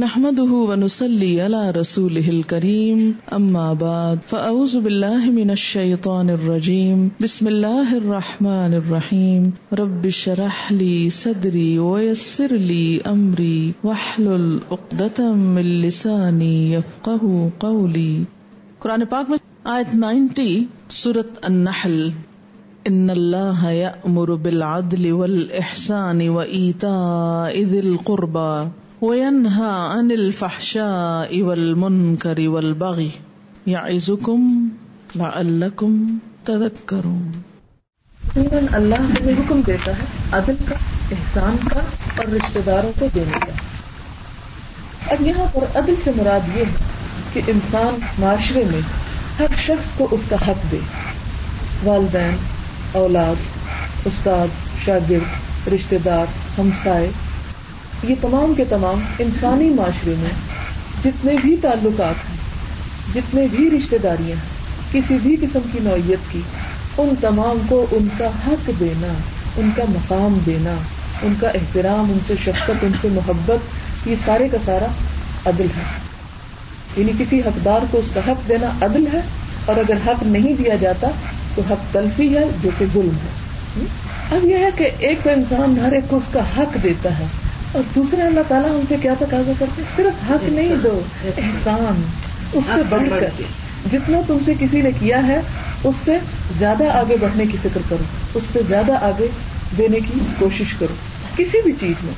نحمده ونصلي على رسوله الكريم، أما بعد، فأعوذ بالله من الشيطان الرجيم، بسم الله الرحمن الرحيم، رب اشرح لي صدري ويسر لي أمري، واحلل عقدة من لساني يفقه قولي. قرآن پاک میں آیت 90 سورة النحل ان اللہ یأمر بالعدل والإحسان وإيتاء ذي القربى. وينهى عن الفحشاء والمنكر والبغي يعظكم لعلكم تذكرون یقیناً اللہ ہمیں حکم دیتا ہے، عدل کا، احسان کا اور رشتے داروں کو دینے کا۔ اب یہاں پر عدل سے مراد یہ ہے کہ انسان معاشرے میں ہر شخص کو اس کا حق دے۔ والدین، اولاد، استاد، شاگرد رشتے دار، ہمسائے یہ تمام کے تمام انسانی معاشرے میں جتنے بھی تعلقات ہیں، جتنے بھی رشتے داریاں ہیں، کسی بھی قسم کی نوعیت کی، ان تمام کو ان کا حق دینا، ان کا مقام دینا، ان کا احترام، ان سے شفقت، ان سے محبت، یہ سارے کا سارا عدل ہے۔ یعنی کسی حقدار کو اس کا حق دینا عدل ہے، اور اگر حق نہیں دیا جاتا تو حق تلفی ہے، جو کہ ظلم ہے۔ اب یہ ہے کہ ایک انسان ہر ایک کو اس کا حق دیتا ہے۔ اور دوسرے اللہ تعالیٰ ہم سے کیا تقاضا کرتے صرف حق نہیں دو احسان اس سے بڑھ کر۔ جتنا تم سے کسی نے کیا ہے اس سے زیادہ آگے بڑھنے کی فکر کرو۔ اس سے زیادہ آگے دینے کی کوشش کرو۔ کسی بھی چیز میں۔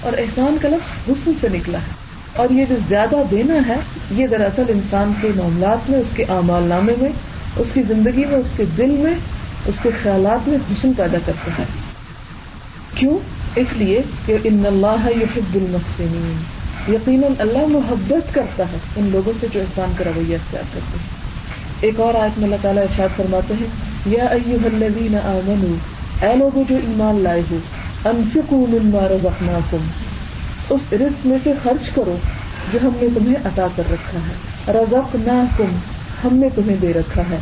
اور احسان کا لفظ حسن سے نکلا ہے۔ اور یہ جو زیادہ دینا ہے یہ دراصل انسان کے معاملات میں اس کے اعمال نامے میں اس کی زندگی میں اس کے دل میں اس کے خیالات میں حسن پیدا کرتا ہے۔ کیوں؟ اس لیے کہ ان اللہ یحب المحسنین، یقیناً اللہ محبت کرتا ہے ان لوگوں سے جو احسان کا رویہ اختیار کرتے ہیں۔ ایک اور آیت میں اللہ تعالیٰ ارشاد فرماتے ہیں، یا ایوہ الذین آمنوا، اے لوگوں جو ایمان لائے ہو، انفقوا مما رزقناکم۔ اس رزق میں سے خرچ کرو جو ہم نے تمہیں عطا کر رکھا ہے۔ رزقناکم، ہم نے تمہیں دے رکھا ہے۔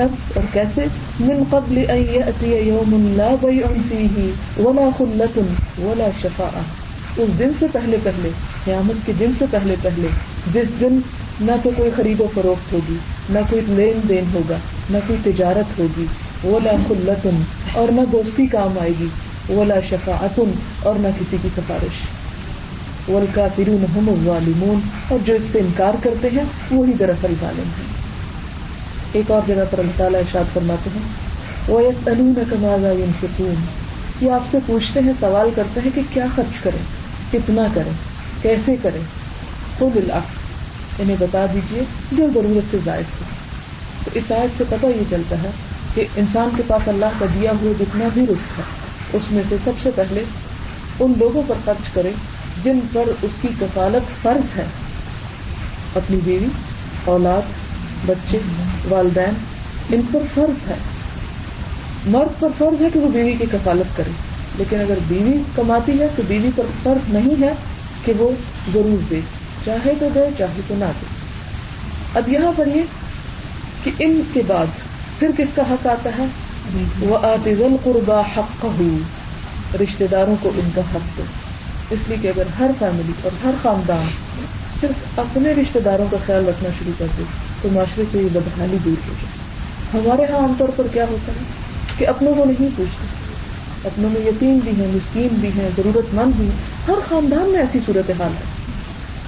کب اور کیسے؟ من قبل ان یأتی یوم لا بیع فیہ ولا خلت ولا شفاء اس دن سے پہلے پہلے قیامت کے دن سے پہلے پہلے جس دن نہ تو کوئی خرید و فروخت ہوگی، نہ کوئی لین دین ہوگا، نہ کوئی تجارت ہوگی۔ ولا خلت اور نہ دوستی کام آئے گی۔ ولا شفاعت اور نہ کسی کی سفارش۔ والکافرون هم الظالمون اور جو اس سے انکار کرتے ہیں، وہی دراصل ظالم ہیں۔ ایک اور جگہ پر اللہ تعالیٰ ارشاد فرماتے ہیں وہ ایک علوم کمازا ستون یہ آپ سے پوچھتے ہیں، سوال کرتے ہیں کہ کیا خرچ کریں، کتنا کریں، کیسے کریں؟ خود اللہ انہیں بتا دیجیے جو ضرورت سے زائد ہو۔ تو اس آیت سے پتہ یہ چلتا ہے کہ انسان کے پاس اللہ کا دیا ہوا جتنا بھی رسک ہے، اس میں سے سب سے پہلے ان لوگوں پر خرچ کرے جن پر اس کی کفالت فرض ہے۔ اپنی بیوی، اولاد بچے، والدین، ان پر فرض ہے۔ مرد پر فرض ہے کہ وہ بیوی کی کفالت کرے۔ لیکن اگر بیوی کماتی ہے تو بیوی پر فرض نہیں ہے کہ وہ ضرور دے۔ چاہے تو دے، چاہے تو نہ دے۔ اب یہاں پر یہ کہ ان کے بعد پھر کس کا حق آتا ہے؟ وہ آتیزل قربا حق رشتے داروں کو ان کا حق دو۔ اس لیے کہ اگر ہر فیملی اور ہر خاندان صرف اپنے رشتے داروں کا خیال رکھنا شروع کر دے۔ تو معاشرے سے یہ بدحالی دور ہو جائے ہمارے یہاں عام طور پر کیا ہوتا ہے کہ اپنوں کو نہیں پوچھتے۔ اپنوں میں یتیم بھی ہیں، مسکین بھی ہیں ضرورت مند بھی ہیں۔ ہر خاندان میں ایسی صورت حال ہے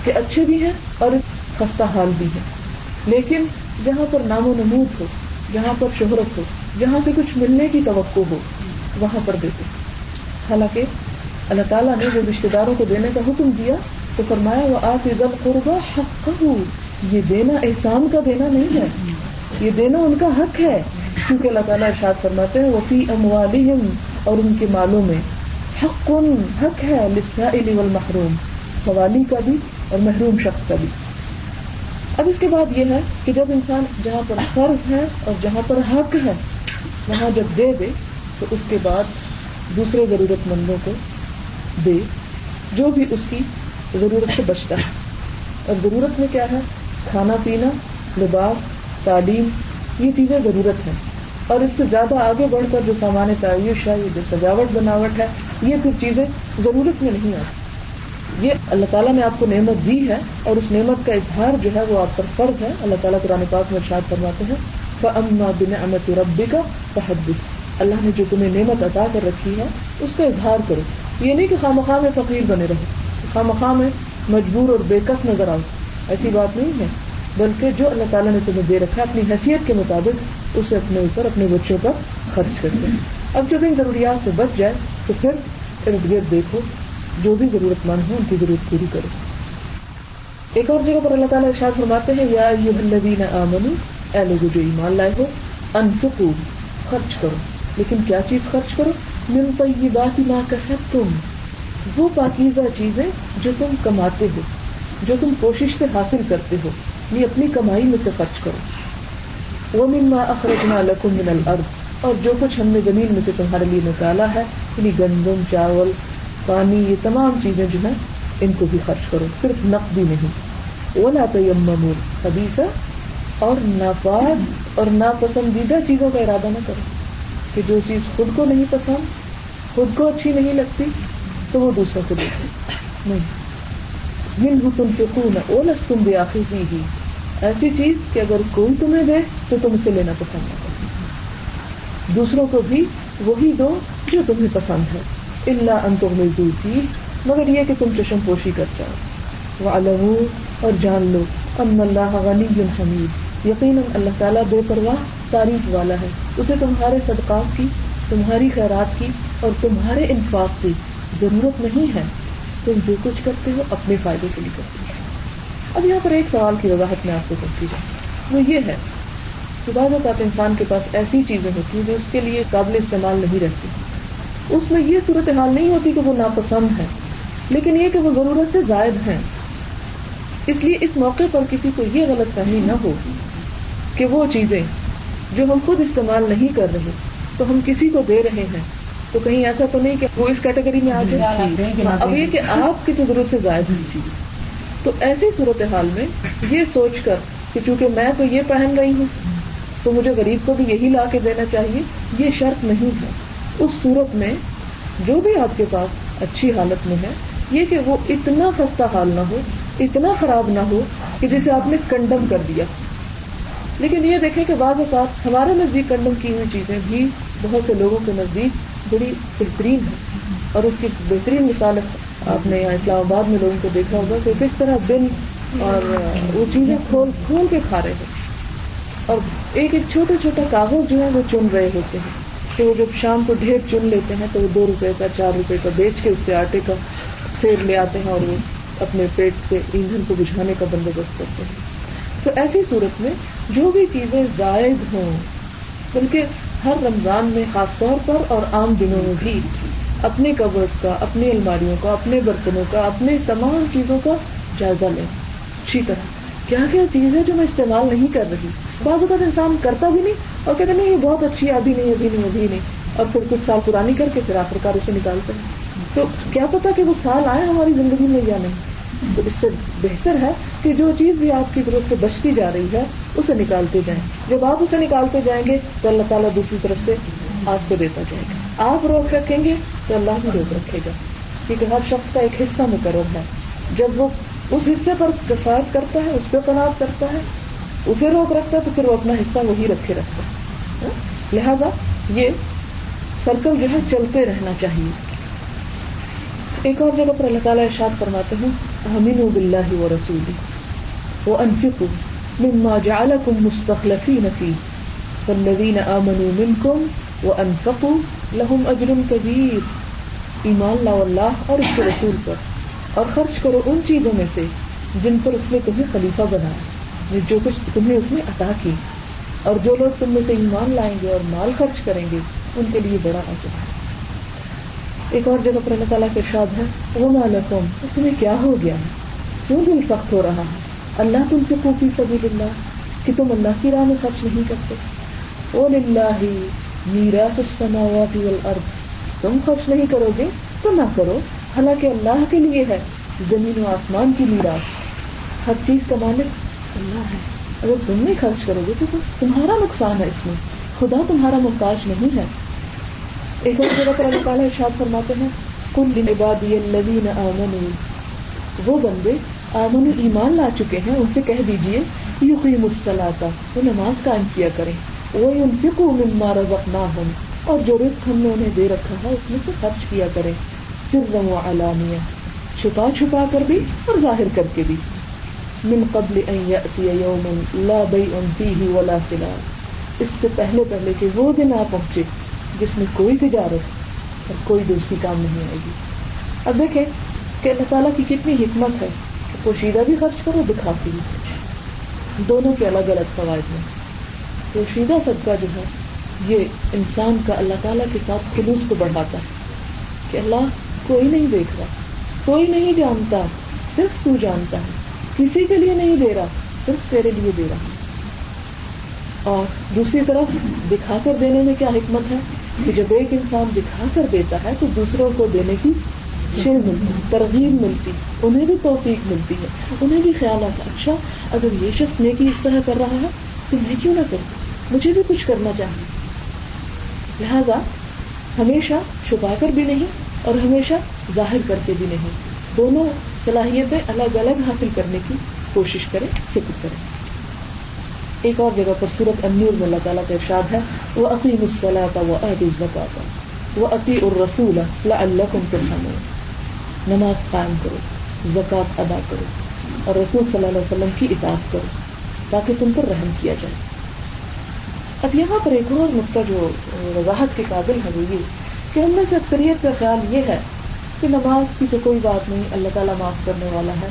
کہ اچھے بھی ہیں اور خستہ حال بھی ہیں۔ لیکن جہاں پر نام و نمود ہو، جہاں پر شہرت ہو، جہاں سے کچھ ملنے کی توقع ہو، وہاں پر دیتے حالانکہ اللہ تعالیٰ نے جو رشتے داروں کو دینے کا حکم دیا تو فرمایا وہ آپ عزت قربا حق یہ دینا احسان کا دینا نہیں ہے۔ یہ دینا ان کا حق ہے۔ کیونکہ اللہ تعالیٰ ارشاد فرماتے ہیں وفی اموالہم اور ان کے مالوں میں حق ان حق ہے، للسائل والمحروم۔ سوالی کا بھی اور محروم شخص کا بھی۔ اب اس کے بعد یہ ہے کہ جب انسان جہاں پر فرض ہے اور جہاں پر حق ہے، وہاں جب دے دے، تو اس کے بعد دوسرے ضرورت مندوں کو دے۔ جو بھی اس کی ضرورت سے بچتا ہے۔ اور ضرورت میں کیا ہے؟ کھانا پینا، لباس، تعلیم، یہ چیزیں ضرورت ہیں۔ اور اس سے زیادہ آگے بڑھ کر جو سامان تعیش ہے، یہ جو سجاوٹ بناوٹ ہے، یہ پھر چیزیں ضرورت میں نہیں آتی۔ یہ اللہ تعالیٰ نے آپ کو نعمت دی ہے اور اس نعمت کا اظہار جو ہے وہ آپ پر فرض ہے۔ اللہ تعالیٰ قرآن پاک میں ارشاد فرماتے ہیں، فَأَمَّا بِنِعْمَةِ رَبِّكَ فَحَدِّث۔ اللہ نے جو تمہیں نعمت عطا کر رکھی ہے، اس کا اظہار کرو۔ یہ نہیں کہ خواہ مخواہ میں فقیر بنے رہو۔ خواہ مخواہ میں مجبور اور بےکس نظر آؤ۔ ایسی بات نہیں ہے۔ بلکہ جو اللہ تعالیٰ نے تمہیں دے رکھا ہے اپنی حیثیت کے مطابق، اسے اپنے اوپر، اپنے بچوں پر خرچ کرتے ہیں اب جب ان ضروریات سے بچ جائے، تو پھر ارد گرد دیکھو، جو بھی ضرورت مند ہو ان کی ضرورت پوری کرو۔ ایک اور جگہ پر اللہ تعالیٰ ارشاد فرماتے ہیں، یا الذین آمنو، اے لوگوں جو ایمان لائے ہو، انفقو، خرچ کرو۔ لیکن کیا چیز خرچ کرو؟ من طیبات ما کسبتم۔ وہ پاکیزہ چیزیں جو تم کماتے ہو۔ جو تم کوشش سے حاصل کرتے ہو، یہ اپنی کمائی میں سے خرچ کرو۔ وہ مما اخرجنا لکم من الارض اور جو کچھ ہم نے زمین میں سے تمہارے لیے نکالا ہے یعنی گندم، چاول، پانی، یہ تمام چیزیں جو ہیں، ان کو بھی خرچ کرو، صرف نقدی نہیں۔ اولا تیمم خبیصہ اور ناپاک اور ناپسندیدہ چیزوں کا ارادہ نہ کرو۔ کہ جو چیز خود کو نہیں پسند، خود کو اچھی نہیں لگتی، تو وہ دوسروں کو دیکھے نہیں۔ من تم کے خون اولس تم بھی آخر ہی ایسی چیز کہ اگر کوئی تمہیں دے تو تم اسے لینا پسند نہ کرو۔ دوسروں کو بھی وہی دو جو تمہیں پسند ہے اللہ ان مزدور کی مگر یہ کہ تم چشم پوشی کر جاؤ۔ وہ اور جان لو ام اللہ غنی حمید۔ یقیناً اللہ تعالیٰ بے پرواہ تعریف والا ہے۔ اسے تمہارے صدقات کی، تمہاری خیرات کی اور تمہارے انفاق کی ضرورت نہیں ہے۔ تم جو کچھ کرتے ہو اپنے فائدے کے لیے کرتے ہو۔ اب یہاں پر ایک سوال کی وضاحت میں آپ کو کرتی جائے وہ یہ ہے بعض اوقات انسان کے پاس ایسی چیزیں ہوتی ہیں جو اس کے لیے قابل استعمال نہیں رہتی۔ اس میں یہ صورت حال نہیں ہوتی کہ وہ ناپسند ہے لیکن یہ کہ وہ ضرورت سے زائد ہیں۔ اس لیے اس موقع پر کسی کو یہ غلط فہمی نہ ہو کہ وہ چیزیں جو ہم خود استعمال نہیں کر رہے تو ہم کسی کو دے رہے ہیں۔ تو کہیں ایسا تو نہیں کہ وہ اس کیٹیگری میں آ جائے؟ اب یہ کہ آپ کی ضرورت سے زائد ہوئی تو ایسی صورت حال میں یہ سوچ کر کہ چونکہ میں تو یہ پہن رہی ہوں تو مجھے غریب کو بھی یہی لا کے دینا چاہیے یہ شرط نہیں ہے۔ اس صورت میں جو بھی آپ کے پاس اچھی حالت میں ہے یہ کہ وہ اتنا سستا حال نہ ہو اتنا خراب نہ ہو کہ جسے آپ نے کنڈم کر دیا۔ لیکن یہ دیکھیں کہ بعض اوقات ہمارے نزدیک کنڈم کی ہوئی چیزیں بھی بہت سے لوگوں کے نزدیک بڑی بہترین ہے اور اس کی بہترین مثال آپ نے یہاں اسلام آباد میں لوگوں کو دیکھا ہوگا کہ کس طرح دن اور وہ چیزیں کھول کھول کے کھا رہے ہیں۔ اور ایک ایک چھوٹا چھوٹا کاغذ جو ہے وہ چن رہے ہوتے ہیں۔ کہ وہ جب شام کو ڈھیر چن لیتے ہیں تو وہ دو روپے کا، چار روپے کا بیچ کے اس سے آٹے کا سیر لے آتے ہیں اور وہ اپنے پیٹ سے ایندھن کو بجھانے کا بندوبست کرتے ہیں۔ تو ایسی صورت میں جو بھی چیزیں زائد ہوں، بلکہ ہر رمضان میں خاص طور پر اور عام دنوں میں بھی اپنے کورس کا اپنی الماریوں کا، اپنے برتنوں کا، اپنے تمام چیزوں کا جائزہ لیں۔ اچھی طرح۔ کیا کیا چیز ہے جو میں استعمال نہیں کر رہی؟ بعض اوقات انسان کرتا بھی نہیں اور کہتے نہیں، یہ بہت اچھی ابھی نہیں ابھی نہیں ابھی نہیں۔ اور پھر کچھ سال پرانی کر کے پھر آخرکار اسے نکالتے ہیں۔ تو کیا پتا کہ وہ سال آئے ہماری زندگی میں یا نہیں؟ اس سے بہتر ہے کہ جو چیز بھی آپ کی ضرورت سے بچتی جا رہی ہے، اسے نکالتے جائیں۔ جب آپ اسے نکالتے جائیں گے، تو اللہ تعالیٰ دوسری طرف سے آپ کو دیتا جائے گا۔ آپ روک رکھیں گے، تو اللہ بھی روک رکھے گا۔ کیونکہ ہر شخص کا ایک حصہ مقرر ہے۔ جب وہ اس حصے پر کفایت کرتا ہے، اس پہ تناب کرتا ہے، اسے روک رکھتا ہے، تو پھر وہ اپنا حصہ وہی رکھے رکھتا ہے۔ ہاں؟ لہذا یہ سرکل جو ہے، چلتے رہنا چاہیے۔ ایک اور جگہ پر اللہ تعالیٰ ارشاد فرماتے ہیں امین و بلّہ و رسولی وہ انفک مما جعلکم مستخلفین فی والذین آمنوا منکم وانفقوا لهم اجر کبیر، ایمان لا اللہ اور اس کے رسول پر، اور خرچ کرو ان چیزوں میں سے جن پر اس نے تمہیں خلیفہ بنایا یعنی جو کچھ تمہیں اس نے عطا کی۔ اور جو لوگ تم میں سے ایمان لائیں گے اور مال خرچ کریں گے، ان کے لیے بڑا عجب ہے ایک اور جگہ پر اللہ تعالیٰ کے شاد ہے وہ مالکم تمہیں کیا ہو گیا؟ کیوں دل سخت ہو رہا ہے؟ اللہ تم سے خوفی سبھی اللہ کہ تم اللہ کی راہ میں خرچ نہیں کرتے۔ وہ للہ میرا السماوات والارض۔ تم خرچ نہیں کرو گے تو نہ کرو۔ حالانکہ اللہ کے لیے ہے زمین و آسمان کی میراث۔ ہر چیز کا مالک اللہ ہے۔ اگر تم نہیں خرچ کرو گے تو تمہارا نقصان ہے اس میں۔ خدا تمہارا محتاج نہیں ہے۔ ایک اور جگہ پر اللہ تعالیٰ ارشاد فرماتے ہیں کل دن عبادی الذین آمنوا۔ وہ بندے آمن ایمان لا چکے ہیں، ان سے کہہ دیجیے یقین مسلاتا وہ نماز قائم کیا کریں۔ وہ ان مما رزقنا ہوں اور جو رزق ہم نے انہیں دے رکھا ہے، اس میں سے خرچ کیا کریں۔ سر و علانیہ چھپا چھپا کر بھی اور ظاہر کر کے بھی۔ من قبل ان یأتی یوم لا بیع فیہ ولا خلاف اس سے پہلے پہلے کہ وہ دن آ پہنچے۔ جس میں کوئی تجارت اور کوئی دوسری کام نہیں آئے گی۔ اب دیکھیں کہ اللہ تعالیٰ کی کتنی حکمت ہے کہ پوشیدہ بھی خرچ کرو دکھاتی بھی دونوں کے الگ الگ فوائد ہیں۔ پوشیدہ صدقہ جو ہے، یہ انسان کا اللہ تعالیٰ کے ساتھ خلوص کو بڑھاتا ہے۔ کہ اللہ کوئی نہیں دیکھ رہا، کوئی نہیں جانتا، صرف تو جانتا ہے۔ کسی کے لیے نہیں دے رہا، صرف تیرے لیے دے رہا اور دوسری طرف دکھا کر دینے میں کیا حکمت ہے؟ کہ جب ایک انسان دکھا کر دیتا ہے تو دوسروں کو دینے کی شیر ملتی ترغیب ملتی انہیں بھی توفیق ملتی ہے، انہیں بھی خیال آتا اچھا اگر یہ شخص نیکی اس طرح کر رہا ہے تو میں کیوں نہ کروں؟ مجھے بھی کچھ کرنا چاہیے۔ لہذا ہمیشہ چھپا کر بھی نہیں اور ہمیشہ ظاہر کر کے بھی نہیں۔ دونوں صلاحیتیں الگ الگ حاصل کرنے کی کوشش کریں، فکر کریں۔ ایک اور جگہ پر سورت انور میں اللہ تعالیٰ کا ارشاد ہے وہ عقیم الصلاح وہ عہد الزکا وہ عطی الرسول اللہ نماز قائم کرو، زکوٰۃ ادا کرو، اور رسول صلی اللہ علیہ وسلم کی اطاعت کرو، تاکہ تم پر رحم کیا جائے۔ اب یہاں پر ایک اور نقطہ جو وضاحت کے قابل ہے وہ یہ کہ ہم میں سے اکثریت کا خیال یہ ہے کہ نماز کی تو کوئی بات نہیں، اللہ تعالیٰ معاف کرنے والا ہے۔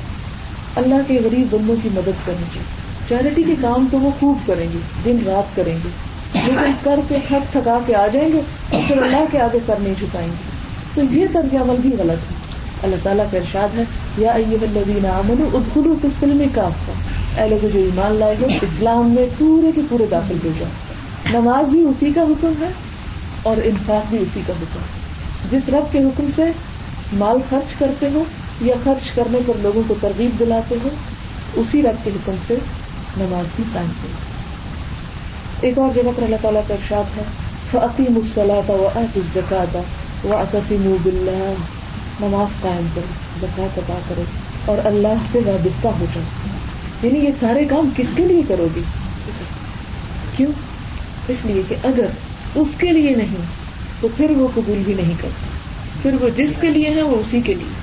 اللہ کے غریب بندوں کی مدد کرنی چاہیے۔ چیریٹی کے کام تو وہ خوب کریں گے، دن رات کریں گے۔ لیکن کر کے تھک تھکا کے آ جائیں گے اور پھر اللہ کے آگے سر نہیں جھکائیں گے۔ تو یہ طرز عمل بھی غلط ہے۔ اللہ تعالیٰ کا ارشاد ہے، یا الذین آمنوا ادخلوا فی السلم کافہ۔ اے لوگ جو ایمان لائے ہو، اسلام میں پورے کے پورے داخل ہو جاؤ۔ نماز بھی اسی کا حکم ہے اور انفاق بھی اسی کا حکم ہے۔ جس رب کے حکم سے مال خرچ کرتے ہو یا خرچ کرنے پر لوگوں کو ترغیب دلاتے ہو، اسی رب کے حکم سے نماز بھی قائم کرو ایک اور جگہ پر اللہ تعالیٰ کا ارشاد ہے فعقیم الصلاۃ و عہد الزکات و عقیم بلّہ نماز قائم کرو زکات ادا کرو اور اللہ سے وابستہ ہو جاؤ۔ یعنی یہ سارے کام کس کے لیے کرو گی؟ کیوں؟ اس لیے کہ اگر اس کے لیے نہیں، تو پھر وہ قبول بھی نہیں کرتا۔ پھر وہ جس کے لیے ہے، وہ اسی کے لیے۔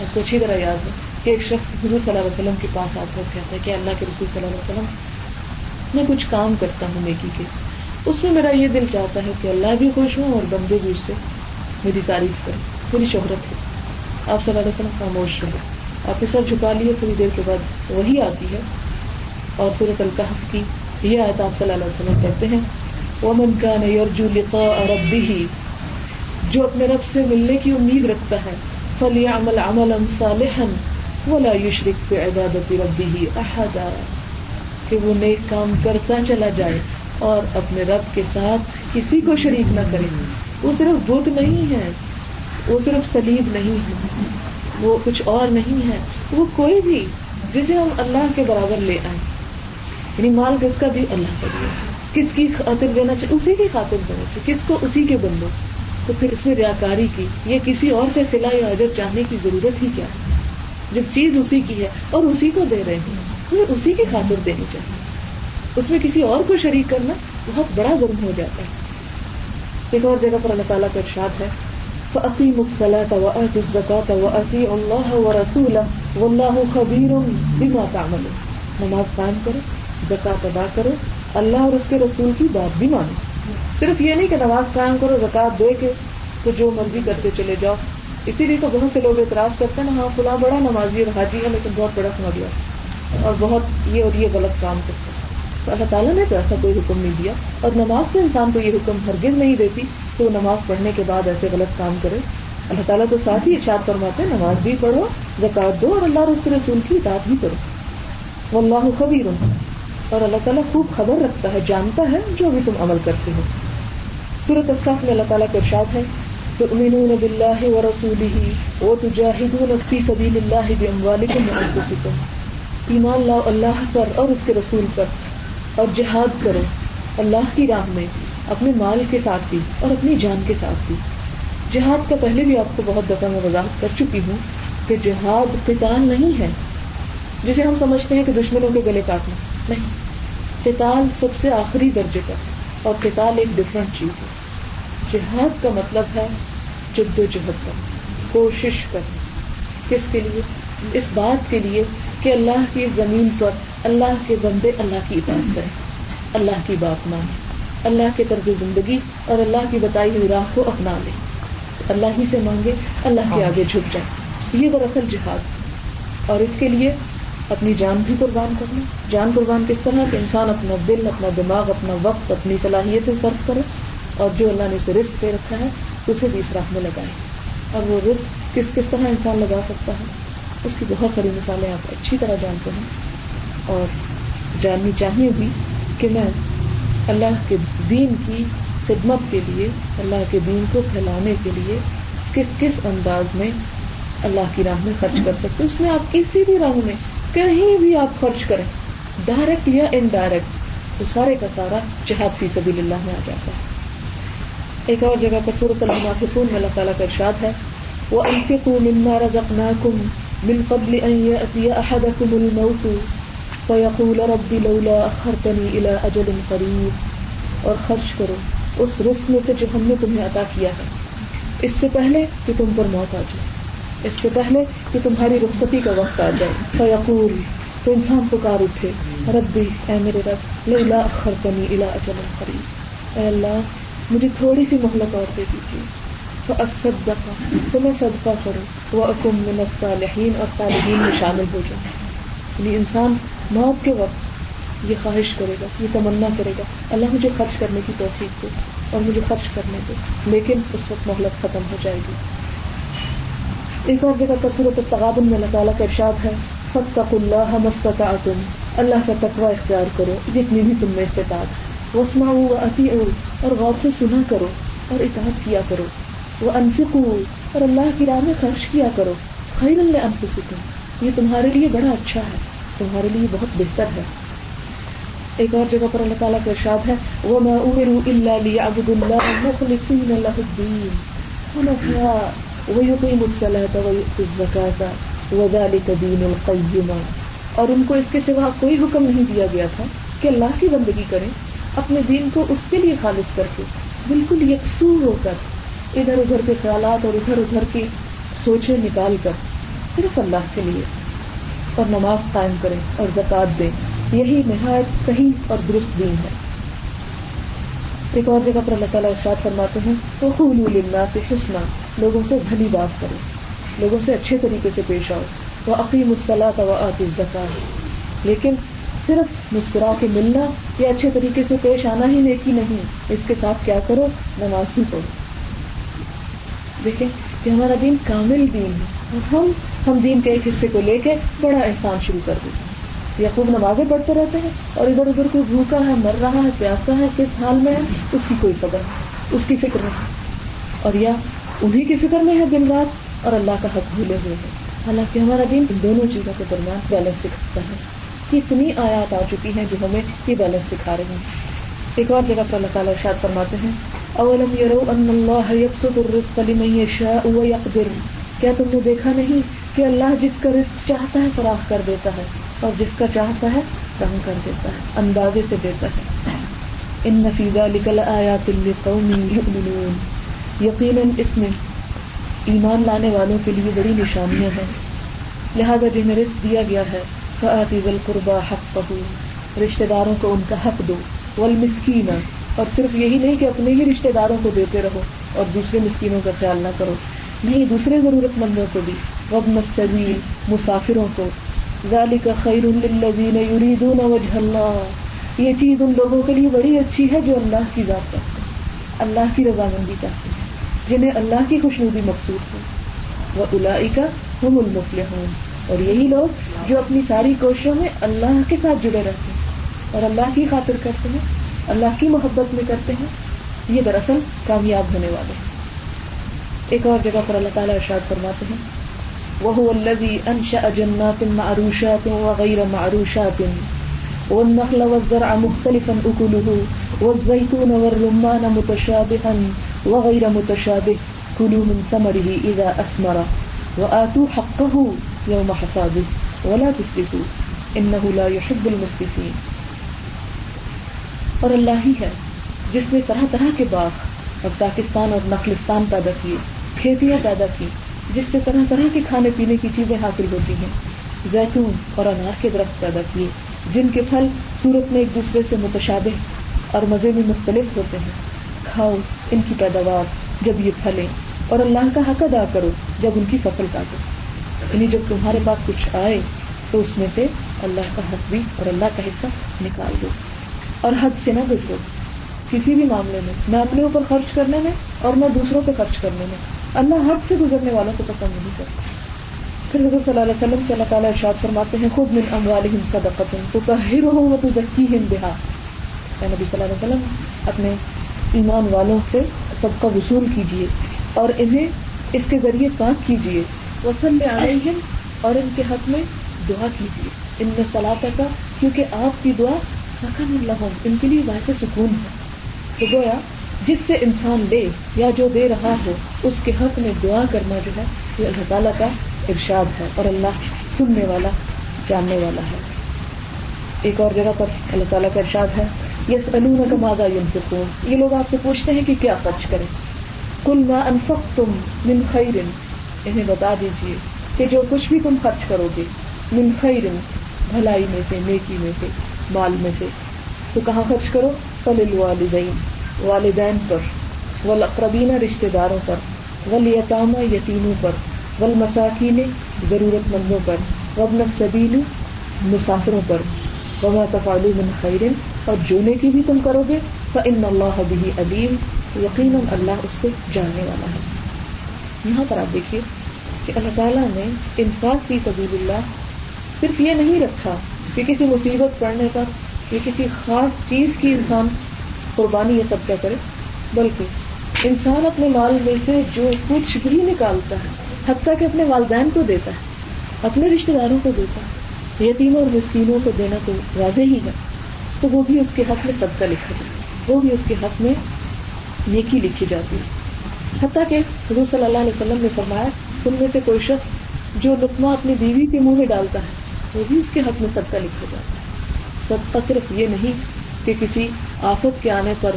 آپ کو اچھی طرح یاد ہے۔ کہ ایک شخص حضور صلی اللہ علیہ وسلم کے پاس آتا ہے کہتا ہے کہ اللہ کے رسول صلی اللہ علیہ وسلم، میں کچھ کام کرتا ہوں نیکی کے۔ اس میں میرا یہ دل چاہتا ہے کہ اللہ بھی خوش ہوں اور بندے بھی اس سے میری تعریف کریں، میری شہرت ہے آپ صلی اللہ علیہ وسلم خاموش رہے۔ آپ کے سر جھکا لیے تھوڑی دیر کے بعد وہی آتی ہے۔ اور صورت القحف کی یہ آیت آپ صلی اللہ علیہ وسلم کہتے ہیں وہ کا یرجو لقاء ربه، جو اپنے رب سے ملنے کی امید رکھتا ہے فلی عمل عمل صالحا ولا یشرک پہ عبادت ربی ہی احدا کہ وہ نیک کام کرتا چلا جائے اور اپنے رب کے ساتھ کسی کو شریک نہ کرے۔ وہ صرف بدھ نہیں ہے، وہ صرف سلیب نہیں ہے، وہ کچھ اور نہیں ہے، وہ کوئی بھی جسے ہم اللہ کے برابر لے آئے۔ یعنی مال کس کا بھی اللہ کا دیا کس کی خاطر دینا چاہیے؟ اسی کی خاطر دینا چاہیے۔ کس کو؟ اسی کے بندوں تو پھر اس میں ریاکاری کی۔ یہ کسی اور سے سلا یا اجر چاہنے کی ضرورت ہی کیا؟ ہے جب چیز اسی کی ہے اور اسی کو دے رہے ہیں تو اسی کی خاطر دینی چاہیے۔ اس میں کسی اور کو شریک کرنا بہت بڑا ظلم ہو جاتا ہے۔ ایک اور جگہ پر اللہ تعالیٰ کا ارشاد ہے فعقی مخصلاۃ و زکات و عصی اللہ و رسول و اللہ خبیر نماز قائم کرو زکات ادا کرو، اللہ اور اس کے رسول کی بات بھی مانو۔ صرف یہ نہیں کہ نماز قائم کرو زکات دے کے تو جو مرضی کرتے چلے جاؤ۔ اسی لیے تو بہت سے لوگ اعتراض کرتے ہیں نا ہاں فلاں بڑا نمازی اور حاجی ہے، لیکن بہت بڑا سمجھ گیا اور بہت یہ اور یہ غلط کام کرتے ہیں۔ تو اللہ تعالیٰ نے تو ایسا کوئی حکم نہیں دیا۔ اور نماز تو انسان کو یہ حکم ہرگز نہیں دیتی کہ وہ نماز پڑھنے کے بعد ایسے غلط کام کرے۔ اللہ تعالیٰ تو ساتھ ہی ارشاد فرماتے ہیں، نماز بھی پڑھو زکات دو اور اللہ رس رسول کی اطاعت بھی کرو۔ وہ اللہ خبیر۔ اور اللہ تعالیٰ خوب خبر رکھتا ہے، جانتا ہے جو بھی تم عمل کرتے ہو۔ صورت الصف میں اللہ تعالیٰ کا ارشاد ہے تؤمنون باللہ ورسولہ وتجاہدون فی سبیل اللہ باموالکم وانفسکم ایمان لاؤ اللہ پر اور اس کے رسول پر اور جہاد کرو اللہ کی راہ میں، اپنے مال کے ساتھ بھی اور اپنی جان کے ساتھ بھی۔ جہاد کا پہلے بھی آپ کو بہت دفعہ میں وضاحت کر چکی ہوں کہ جہاد قتال نہیں ہے۔ جسے ہم سمجھتے ہیں کہ دشمنوں کے گلے کاٹنا۔ نہیں، قتال سب سے آخری درجے کا اور قتال ایک ڈفرنٹ چیز ہے۔ جہاد کا مطلب ہے جد و جہد کا، کوشش کرنا کس کے لیے؟ اس بات کے لیے کہ اللہ کی زمین پر اللہ کے بندے اللہ کی بات کریں۔ اللہ کی بات مانیں۔ اللہ کے طرز زندگی اور اللہ کی بتائی ہوئی راہ کو اپنا لیں۔ اللہ ہی سے مانگے، اللہ کے آگے جھک جائے۔ یہ دراصل جہاد۔ اور اس کے لیے اپنی جان بھی قربان کرنا جان قربان کس طرح؟ کہ انسان اپنا دل، اپنا دماغ، اپنا وقت، اپنی صلاحیتیں صرف کرے۔ اور جو اللہ نے اسے رسک دے رکھا ہے، اسے بھی اس راہ میں لگائے اور وہ رسک کس کس طرح انسان لگا سکتا ہے، اس کی بہت ساری مثالیں آپ اچھی طرح جانتے ہیں۔ اور جاننی چاہیے بھی کہ میں اللہ کے دین کی خدمت کے لیے، اللہ کے دین کو پھیلانے کے لیے کس کس انداز میں اللہ کی راہ میں خرچ کر سکتے اس میں آپ کسی بھی رنگ میں کہیں بھی آپ خرچ کریں ڈائریکٹ یا انڈائریکٹ تو سارے کا سارا جہاد فی سبیل اللہ میں آ جاتا ہے۔ ایک اور جگہ پر صورت المنافقون میں اللہ تعالیٰ کا ارشاد ہے، وأنفقوا مما رزقناكم من قبل أن يأتي أحدكم الموت فيقول رب لولا أخرتني إلى أجل قريب۔ اور خرچ کرو اس رزق میں سے جو ہم نے تمہیں عطا کیا ہے۔ اس سے پہلے کہ تم پر موت آ جائے۔ اس سے پہلے کہ تمہاری رخصتی کا وقت آ جائے۔ فیقول تو انسان پکار اٹھے ربی اے میرے رب، لولا اخرتنی الى اجل قریب اے اللہ مجھے تھوڑی سی مہلت اور دے دیجیے۔ فاصدق تو میں صدقہ کروں وہ اکم من الصالحین اور صالحین میں شامل ہو جاؤں یعنی انسان موت کے وقت یہ خواہش کرے گا، یہ تمنا کرے گا۔ اللہ مجھے خرچ کرنے کی توفیق دے اور مجھے خرچ کرنے دے، لیکن اس وقت مہلت ختم ہو جائے گی۔ ایک اور جگہ تصورت تغابن میں اللہ تعالیٰ کا ارشاد ہے فتق اللہ مستطعتم اللہ کا تقوی اختیار کرو، جتنی بھی تم میں استطاعت۔ وسما اور غور سے سنا کرو اور اطاعت کیا کرو۔ وہ انفکو اور اللہ کی راہ میں خرچ کیا کرو۔ خیر اللہ انفسکم یہ تمہارے لیے بڑا اچھا ہے، تمہارے لیے بہت بہتر ہے۔ ایک اور جگہ پر اللہ تعالیٰ کا ارشاد ہے وہ میں امر اللہ ابد اللہ مخلصین اللہ الدین ويقيم الصلاة ويؤتي الزكاة اور ان کو اس کے سوا کوئی حکم نہیں دیا گیا تھا کہ اللہ کی بندگی کریں۔ اپنے دین کو اس کے لیے خالص کر کے، بالکل یکسو ہو کر، ادھر ادھر کے خیالات اور ادھر ادھر کی سوچیں نکال کر، صرف اللہ کے لیے۔ اور نماز قائم کریں اور زکات دیں۔ یہی نہایت صحیح اور درست دین ہے۔ ایک اور جگہ پر اللہ تعالیٰ ارشاد فرماتے ہیں تو خون اللہ سے حسنا لوگوں سے بھلی بات کرو۔ لوگوں سے اچھے طریقے سے پیش آؤ۔ وہ عقیم مسلح و آتی زکات لیکن صرف مسکرا کے ملنا یا اچھے طریقے سے پیش آنا ہی نیکی نہیں۔ اس کے ساتھ کیا کرو؟ نماز بھی پڑھو۔ دیکھیں کہ ہمارا دین کامل دین ہے۔ اور ہم ہم دین کے ایک حصے کو لے کے بڑا احسان شروع کر دیتے ہیں۔ یا خوب نمازیں پڑھتے رہتے ہیں اور ادھر ادھر کوئی بھوکا ہے، مر رہا ہے، پیاسا ہے، کس حال میں ہے، اس کی کوئی خبر نہیں، اس کی فکر نہیں۔ اور یا انہیں کی فکر میں ہے دن رات اور اللہ کا حق بھولے ہوئے ہیں حالانکہ ہمارا دین ان دونوں چیزوں کے درمیان بیلنس سکھاتا ہے۔ کتنی آیات آ چکی ہیں جو ہمیں یہ بیلنس سکھا رہے ہیں۔ ایک اور جگہ پر اللہ تعالیٰ ارشاد فرماتے ہیں، اولم یرو ان اللہ يبسط الرزق لمن يشاء ويقدر کیا تم نے دیکھا نہیں کہ اللہ جس کا رزق چاہتا ہے فراخ کر دیتا ہے اور جس کا چاہتا ہے کم کر دیتا ہے، اندازے سے دیتا ہے۔ ان نفیزہ لکل آیات لقوم یؤمنون۔ یقیناً اس میں ایمان لانے والوں کے لیے بڑی نشانیاں ہیں۔ لہذا جنہیں رزق دیا گیا ہے فآتی ذی القربى حقه. رشتہ داروں کو ان کا حق دو. والمسکینہ اور صرف یہی نہیں کہ اپنے ہی رشتے داروں کو دیتے رہو اور دوسرے مسکینوں کا خیال نہ کرو. نہیں دوسرے ضرورت مندوں کو بھی. وب مستویل مسافروں کو. ذالک خیر للذین یریدون وجہ اللہ. یہ چیز ان لوگوں کے لیے بڑی اچھی ہے جو اللہ کی ذات چاہتے ہیں اللہ کی رضامندی چاہتے ہیں، جنہیں اللہ کی خوشنودی مقصود ہو. وہ الائی کا ہم المفل ہوں اور یہی لوگ جو اپنی ساری کوششوں میں اللہ کے ساتھ جڑے رہتے ہیں اور اللہ کی خاطر کرتے ہیں، اللہ کی محبت میں کرتے ہیں، یہ دراصل کامیاب ہونے والے ہیں۔ ایک اور جگہ پر اللہ تعالیٰ ارشاد فرماتے ہیں وہ الذي انشا جنات معروشات وغير معروشات، والنخل والزرع مختلفا اكله والزيتون والرمان متشابها وغير متشابه، كلوا من ثمره اذا اثمر وہ آتو حق یوم حساب ولا تصرفو انه لا يحب المصرفين اور اللہ ہی ہے، جس نے طرح طرح کے باغ اور پاکستان اور نخلستان پیدا کیے، کھیتیاں پیدا کی، جس سے طرح طرح کے کھانے پینے کی چیزیں حاصل ہوتی ہیں، زیتون اور انار کے درخت پیدا کیے، جن کے پھل صورت میں ایک دوسرے سے متشابہ اور مزے میں مختلف ہوتے ہیں۔ کھاؤ ان کی پیداوار جب یہ پھلیں، اور اللہ کا حق ادا کرو جب ان کی فصل کاٹو۔ یعنی جب تمہارے پاس کچھ آئے تو اس میں سے اللہ کا حق بھی اور اللہ کا حصہ نکال دو اور حد سے نہ گزرو۔ کسی بھی معاملے میں نہ اپنے اوپر خرچ کرنے میں اور نہ دوسروں پہ خرچ کرنے میں۔ اللہ حد سے گزرنے والوں کو پسند نہیں کرتا۔ پھر حضرت صلی اللہ علیہ وسلم سے اللہ تعالیٰ ارشاد فرماتے ہیں، خود من اموالہم صدقۃ تطہرہم وتزکیہم بہا۔ اے نبی صلی اللہ علیہ وسلم، اپنے ایمان والوں سے صدقہ وصول کیجیے اور انہیں اس کے ذریعے پاک کیجیے وصلی علیہم اور ان کے حق میں دعا کیجیے۔ ان میں صلاح کا کیونکہ آپ کی دعا سکن اللہ ان کے لیے ویسے سکون ہے۔ تو گویا، جس سے انسان لے یا جو دے رہا ہو، اس کے حق میں دعا کرنا جو ہے، یہ اللہ تعالیٰ کا ارشاد ہے اور اللہ سننے والا، جاننے والا ہے۔ ایک اور جگہ پر اللہ تعالیٰ کا ارشاد ہے یس علون کا مادہ ینفقون۔ یہ لوگ آپ سے پوچھتے ہیں کہ کیا خرچ کریں۔ کل ما انفق تم من خیرن انہیں بتا دیجیے کہ جو کچھ بھی تم خرچ کرو گے، من خیرن بھلائی میں سے، نیکی میں سے، مال میں سے۔ تو کہاں خرچ کرو؟ فل الوالدین والدین پر والاقربین رشتے داروں پر ولیتامہ یتیموں پر، والمساکین ضرورت مندوں پر، وابن السبیل مسافروں پر۔ وما تفعلوا من خیر، اور جو نیکی بھی تم کرو گے، فإن اللہ به علیم، یقیناً اللہ اس کو جاننے والا ہے۔ یہاں پر آپ دیکھیے کہ اللہ تعالیٰ نے انفاق فی سبیل اللہ صرف یہ نہیں رکھا کہ کسی مصیبت پڑنے پر یا کسی خاص چیز کی انسان قربانی یا سب کیا کرے، بلکہ انسان اپنے مال میں سے جو کچھ بھی نکالتا ہے، حتیٰ کہ اپنے والدین کو دیتا ہے، اپنے رشتے داروں کو دیتا ہے، یتیموں اور مسکینوں کو دینا تو واضح ہی ہے۔ تو وہ بھی اس کے حق میں صدقہ لکھا جاتا ہے، وہ بھی اس کے حق میں نیکی لکھی جاتی ہے۔ حتیٰ کہ حضور صلی اللہ علیہ وسلم نے فرمایا ان میں سے کوئی شخص جو لکما اپنی بیوی کے منہ میں ڈالتا ہے، وہ بھی اس کے حق میں صدقہ لکھا جاتا ہے۔ صدقہ صرف یہ نہیں کہ کسی آفت کے آنے پر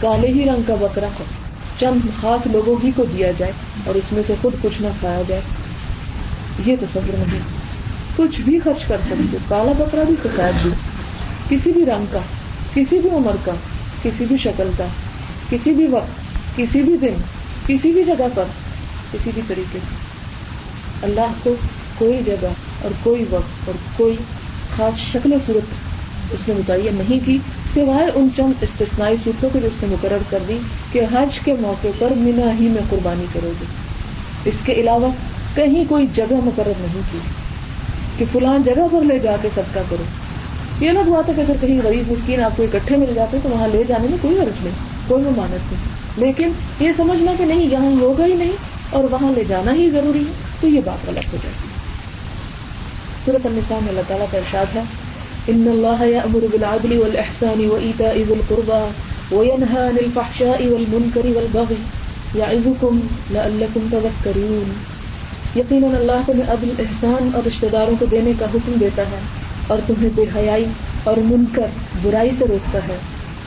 کالے ہی رنگ کا بکرا ہو، چند خاص لوگوں ہی کو دیا جائے اور اس میں سے خود کچھ نہ کھایا جائے۔ یہ تصور نہیں۔ کچھ بھی خرچ کر سکتے کالا بکرا بھی سفید بھی کسی بھی رنگ کا، کسی بھی عمر کا، کسی بھی شکل کا، کسی بھی وقت، کسی بھی دن کسی بھی جگہ پر، کسی بھی طریقے سے۔ اللہ کو کوئی جگہ اور کوئی وقت اور کوئی خاص شکل و صورت اس نے متعین نہیں کی، سوائے ان چند استثنائی صورتوں کو جو اس نے مقرر کر دی کہ حج کے موقع پر مینا ہی میں قربانی کرو گے۔ اس کے علاوہ کہیں کوئی جگہ مقرر نہیں کی۔ کہ فلان جگہ پر لے جا کے صدقہ کرو۔ یہ الگ بات ہے کہ اگر کہیں غریب مسکین آپ کو اکٹھے مل جاتے تو وہاں لے جانے میں کوئی غرض نہیں، کوئی ممانت نہیں۔ لیکن یہ سمجھنا کہ نہیں، یہاں ہوگا ہی نہیں اور وہاں لے جانا ہی ضروری ہے، تو یہ بات غلط ہو جاتی ہے۔ صورت النساء میں اللہ تعالیٰ کا ارشاد ہے، ان اللہ یأمر بالعدل والاحسان وإيتاء ذي القربى وينهى عن الفحشاء والمنكر والبغي يعظكم لعلكم تذكرون یقیناً اللہ تمہیں عدل، احسان اور رشتہ داروں کو دینے کا حکم دیتا ہے اور تمہیں بے حیائی اور منکر برائی سے روکتا ہے۔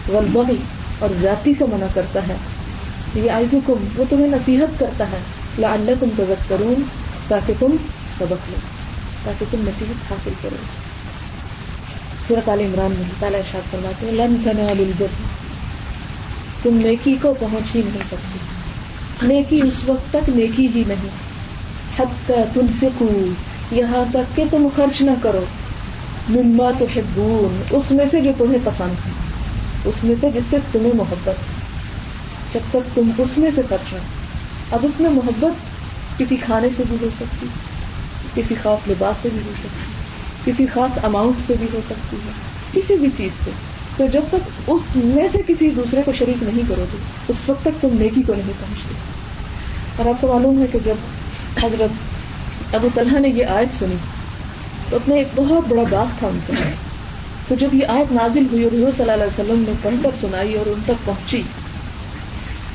والبغی اور ذاتی سے منع کرتا ہے۔ یہ عزکم وہ تمہیں نصیحت کرتا ہے، لعلکم تذکرون، تاکہ تم سبق لو، تاکہ تم نصیحت حاصل کرو۔ سورت عال عمران میں تعالیٰ ارشاد فرماتے ہیں، لن تنالوا البر تم نیکی کو پہنچ ہی نہیں سکتی نیکی اس وقت تک نیکی ہی نہیں، حتی تنفقوا، یہاں تک کہ تم خرچ نہ کرو۔ مما تحبون، اس میں سے جو تمہیں پسند ہے اس میں سے جس سے تمہیں محبت۔ جب تک تم اس میں سے خرچ اب اس میں محبت کسی کھانے سے بھی ہو سکتی کسی خاص لباس سے بھی ہو سکتی کسی خاص اماؤنٹ سے بھی ہو سکتی ہے، کسی بھی چیز سے۔ تو جب تک اس میں سے کسی دوسرے کو شریک نہیں کرو گے، اس وقت تک تم نیکی کو نہیں پہنچتے۔ اور آپ کو معلوم ہے کہ جب حضرت ابو طلحہ نے یہ آیت سنی، تو اپنے ایک بہت بڑا باغ تھا ان کا تو جب یہ آیت نازل ہوئی اور صلی اللہ علیہ وسلم نے پڑھ کر سنائی اور ان تک پہنچی،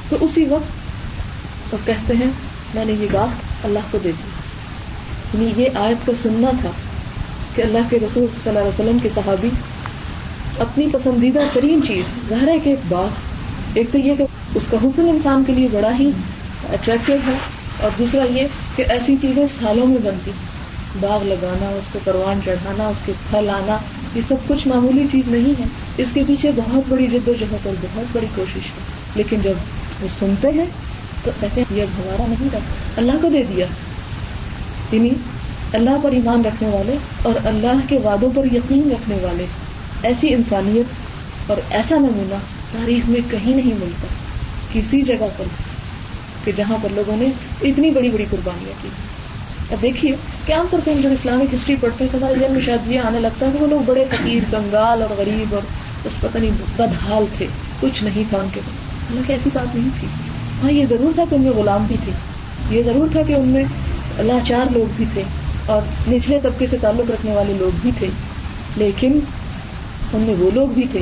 تو اسی وقت وہ کہتے ہیں، میں نے یہ باغ اللہ کو دے دی۔ یعنی یہ آیت کا سننا تھا کہ اللہ کے رسول صلی اللہ علیہ وسلم کے صحابی اپنی پسندیدہ ترین چیز ظاہر ہے کہ ایک باغ، ایک تو یہ کہ اس کا حسن انسان کے لیے بڑا ہی اٹریکٹیو ہے، اور دوسرا یہ کہ ایسی چیزیں سالوں میں بنتی، باغ لگانا، اس کو پروان چڑھانا، اس کے پھل آنا یہ سب کچھ معمولی چیز نہیں ہے۔ اس کے پیچھے بہت بڑی جد و جہد اور بہت بڑی کوشش ہے۔ لیکن جب وہ سنتے ہیں، تو کہتے ہیں، یہ ہمارا نہیں رہا اللہ کو دے دیا۔ یعنی اللہ پر ایمان رکھنے والے اور اللہ کے وعدوں پر یقین رکھنے والے۔ ایسی انسانیت اور ایسا نمونہ تاریخ میں کہیں نہیں ملتا۔ کسی جگہ پر کہ جہاں پر لوگوں نے اتنی بڑی بڑی قربانیاں کی۔ دیکھیے، کہ عام طور پہ ہم جب اسلامک ہسٹری پڑھتے ہیں تو ہمارے ذہن میں شاید یہ آنے لگتا ہے کہ وہ لوگ بڑے فقیر کنگال اور غریب اور اس پتہ نہیں بدحال تھے، کچھ نہیں تھا ان کے حالانکہ ایسی بات نہیں تھی۔ ہاں یہ ضرور تھا کہ ان میں غلام بھی تھے۔ یہ ضرور تھا کہ ان میں لاچار لوگ بھی تھے اور نچلے طبقے سے تعلق رکھنے والے لوگ بھی تھے۔ لیکن ان میں وہ لوگ بھی تھے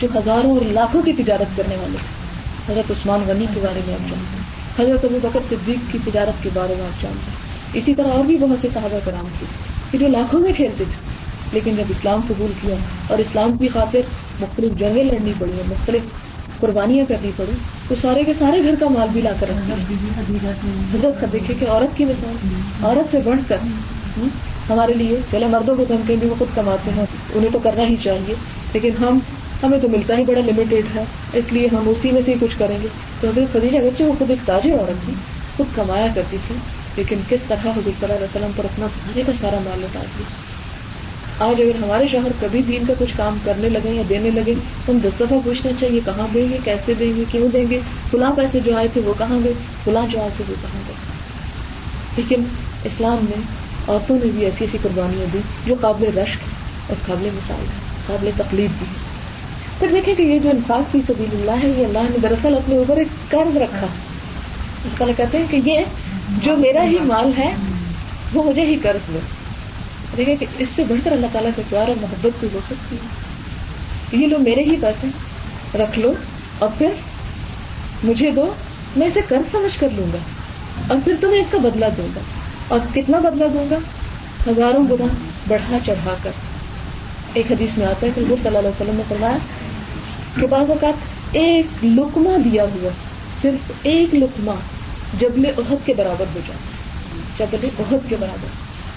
جو ہزاروں اور لاکھوں کی تجارت کرنے والے تھے۔ حضرت عثمان غنی کے بارے میں آپ جانتے ہیں۔ حضرت ابو بکر صدیق کی تجارت کے بارے میں آپ جانتے ہیں۔ اسی طرح اور بھی بہت سے صحابہ کرام تھے کہ جو لاکھوں میں کھیلتے تھے، لیکن جب اسلام قبول کیا اور اسلام کی خاطر مختلف جنگیں لڑنی پڑی ہیں مختلف قربانیاں کرنی پڑی، تو سارے کے سارے گھر کا مال بھی لا کر رکھنا حضرت کا دیکھے کہ عورت کی مثال، عورت سے بڑھ کر ہمارے لیے چلے مردوں کو دھمکے بھی وہ خود کماتے ہیں، انہیں تو کرنا ہی چاہیے، لیکن ہم، ہمیں تو ملتا ہی بڑا لمیٹیڈ ہے، اس لیے ہم اسی میں سے ہی کچھ کریں گے۔ تو حضرت خدیجہ بچے وہ خود ایک تاجر عورت تھی، خود کمایا کرتی تھی۔ لیکن کس طرح حضور صلی اللہ علیہ وسلم پر اپنا سارے کا سارا مال لوٹا دیا۔ آج اگر ہمارے شوہر کبھی دین کا کچھ کام کرنے لگے یا دینے لگے، تو ہم دس دفعہ پوچھنا چاہیے، کہاں دیں گے؟ کیسے دیں گے؟ کیوں دیں گے؟ فلاں پیسے جو آئے تھے وہ کہاں گئے؟ فلاں جو آئے تھے وہ کہاں گئے؟ لیکن اسلام میں عورتوں نے بھی ایسی ایسی قربانیاں دی جو قابل رشک اور قابل مثال ہے قابل تقلید بھی ہے پھر دیکھیں کہ یہ جو انفاق کی سبیل اللہ ہے، یہ اللہ نے دراصل اپنے اوپر ایک قرض رکھا۔ اس کا کہتے ہیں کہ یہ جو میرا ہی مال ہے، وہ مجھے ہی قرض دو۔ دیکھیں کہ اس سے بڑھ کر اللہ تعالیٰ سے پیار اور محبت بھی ہو سکتی ہے۔ یہ لو میرے ہی پیسے، رکھ لو، اور پھر مجھے دو، میں اسے قرض سمجھ کر لوں گا۔ اور پھر تمہیں اس کا بدلا دوں گا۔ اور کتنا بدلا دوں گا؟ ہزاروں گنا بڑھا چڑھا کر۔ ایک حدیث میں آتا ہے کہ وہ صلی اللہ علیہ وسلم نے فرمایا کہ بعض اوقات ایک لکما دیا ہوا، صرف ایک لکما جبل عہد کے برابر ہو جائے جبل عہد کے برابر،